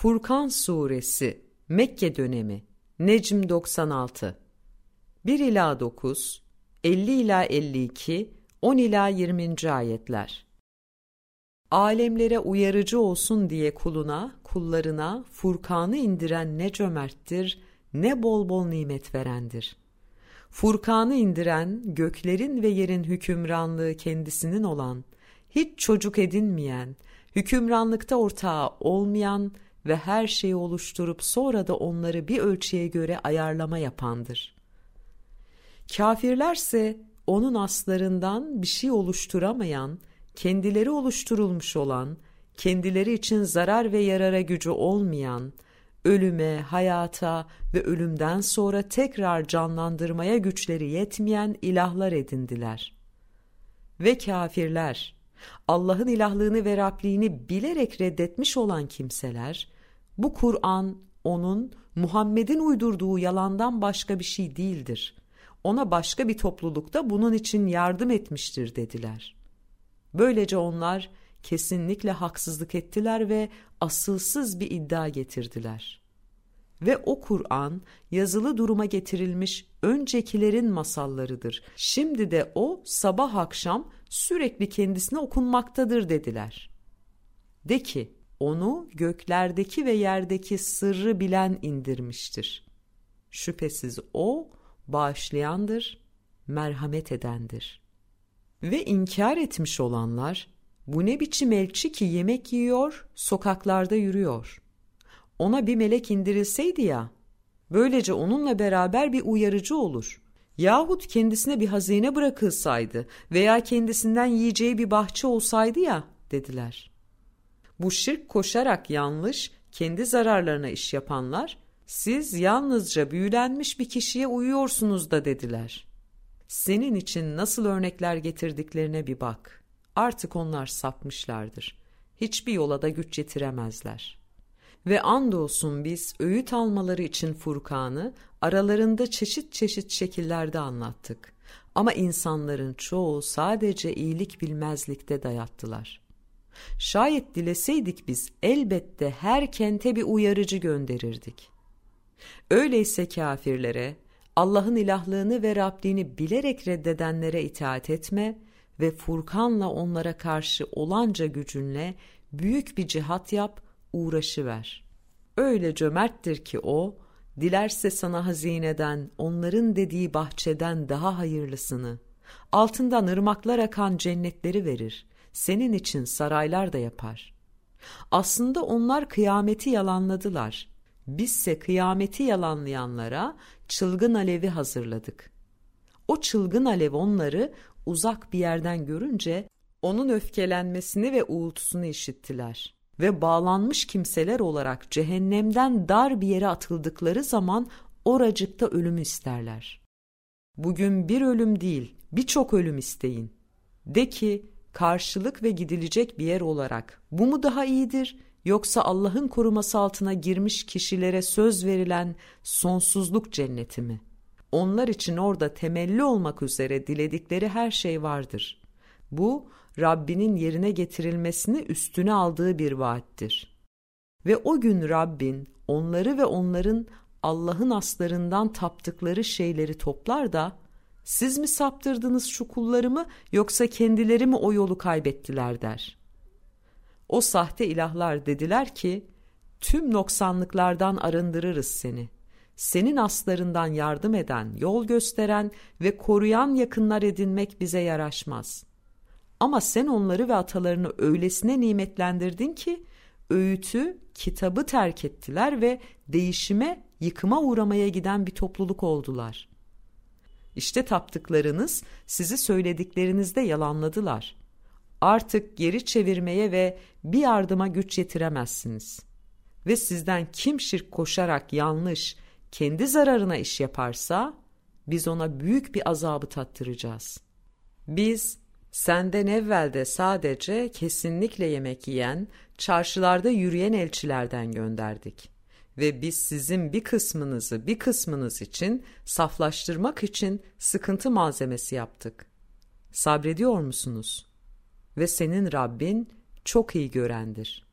Furkan Suresi Mekke dönemi Necm 96 1 ila 9 50 ila 52 10 ila 20. ayetler Alemlere uyarıcı olsun diye kuluna, kullarına Furkan'ı indiren ne cömerttir, ne bol bol nimet verendir. Furkan'ı indiren, göklerin ve yerin hükümranlığı kendisinin olan, hiç çocuk edinmeyen, hükümranlıkta ortağı olmayan ve her şeyi oluşturup sonra da onları bir ölçüye göre ayarlama yapandır. Kafirlerse onun aslarından bir şey oluşturamayan, kendileri oluşturulmuş olan, kendileri için zarar ve yarara gücü olmayan, ölüme, hayata ve ölümden sonra tekrar canlandırmaya güçleri yetmeyen ilahlar edindiler. Ve kafirler, Allah'ın ilahlığını ve Rabliğini bilerek reddetmiş olan kimseler, bu Kur'an onun Muhammed'in uydurduğu yalandan başka bir şey değildir. Ona başka bir toplulukta bunun için yardım etmiştir dediler. Böylece onlar kesinlikle haksızlık ettiler ve asılsız bir iddia getirdiler. Ve o Kur'an yazılı duruma getirilmiş öncekilerin masallarıdır. Şimdi de o sabah akşam sürekli kendisine okunmaktadır dediler. De ki, onu göklerdeki ve yerdeki sırrı bilen indirmiştir. Şüphesiz o bağışlayandır, merhamet edendir. Ve inkar etmiş olanlar, bu ne biçim elçi ki yemek yiyor, sokaklarda yürüyor. Ona bir melek indirilseydi ya, böylece onunla beraber bir uyarıcı olur. Yahut kendisine bir hazine bırakılsaydı veya kendisinden yiyeceği bir bahçe olsaydı ya, dediler. Bu şirk koşarak yanlış, kendi zararlarına iş yapanlar, siz yalnızca büyülenmiş bir kişiye uyuyorsunuz da dediler. Senin için nasıl örnekler getirdiklerine bir bak. Artık onlar sapmışlardır. Hiçbir yola da güç yetiremezler. Ve andolsun biz öğüt almaları için Furkan'ı aralarında çeşit çeşit şekillerde anlattık. Ama insanların çoğu sadece iyilik bilmezlikte dayattılar. Şayet dileseydik biz elbette her kente bir uyarıcı gönderirdik. Öyleyse kafirlere, Allah'ın ilahlığını ve Rabbini bilerek reddedenlere itaat etme ve Furkan'la onlara karşı olanca gücünle büyük bir cihat yap, uğraşı ver. Öyle cömerttir ki o, dilerse sana hazineden, onların dediği bahçeden daha hayırlısını, altından ırmaklar akan cennetleri verir, senin için saraylar da yapar. Aslında onlar kıyameti yalanladılar. Bizse kıyameti yalanlayanlara çılgın alevi hazırladık. O çılgın alev onları uzak bir yerden görünce onun öfkelenmesini ve uğultusunu işittiler. Ve bağlanmış kimseler olarak cehennemden dar bir yere atıldıkları zaman oracıkta ölümü isterler. Bugün bir ölüm değil birçok ölüm isteyin. De ki karşılık ve gidilecek bir yer olarak bu mu daha iyidir yoksa Allah'ın koruması altına girmiş kişilere söz verilen sonsuzluk cenneti mi? Onlar için orada temelli olmak üzere diledikleri her şey vardır. Bu Rabbinin yerine getirilmesini üstüne aldığı bir vaattir. Ve o gün Rabbin onları ve onların Allah'ın aslarından taptıkları şeyleri toplar da siz mi saptırdınız şu kullarımı yoksa kendileri mi o yolu kaybettiler der. O sahte ilahlar dediler ki tüm noksanlıklardan arındırırız seni. Senin aslarından yardım eden, yol gösteren ve koruyan yakınlar edinmek bize yaraşmaz. Ama sen onları ve atalarını öylesine nimetlendirdin ki öğütü, kitabı terk ettiler ve değişime, yıkıma uğramaya giden bir topluluk oldular. İşte taptıklarınız sizi söylediklerinizde yalanladılar. Artık geri çevirmeye ve bir yardıma güç yetiremezsiniz. Ve sizden kim şirk koşarak yanlış, kendi zararına iş yaparsa, biz ona büyük bir azabı tattıracağız. Biz, senden evvelde sadece kesinlikle yemek yiyen, çarşılarda yürüyen elçilerden gönderdik ve biz sizin bir kısmınızı bir kısmınız için saflaştırmak için sıkıntı malzemesi yaptık. Sabrediyor musunuz? Ve senin Rabbin çok iyi görendir.''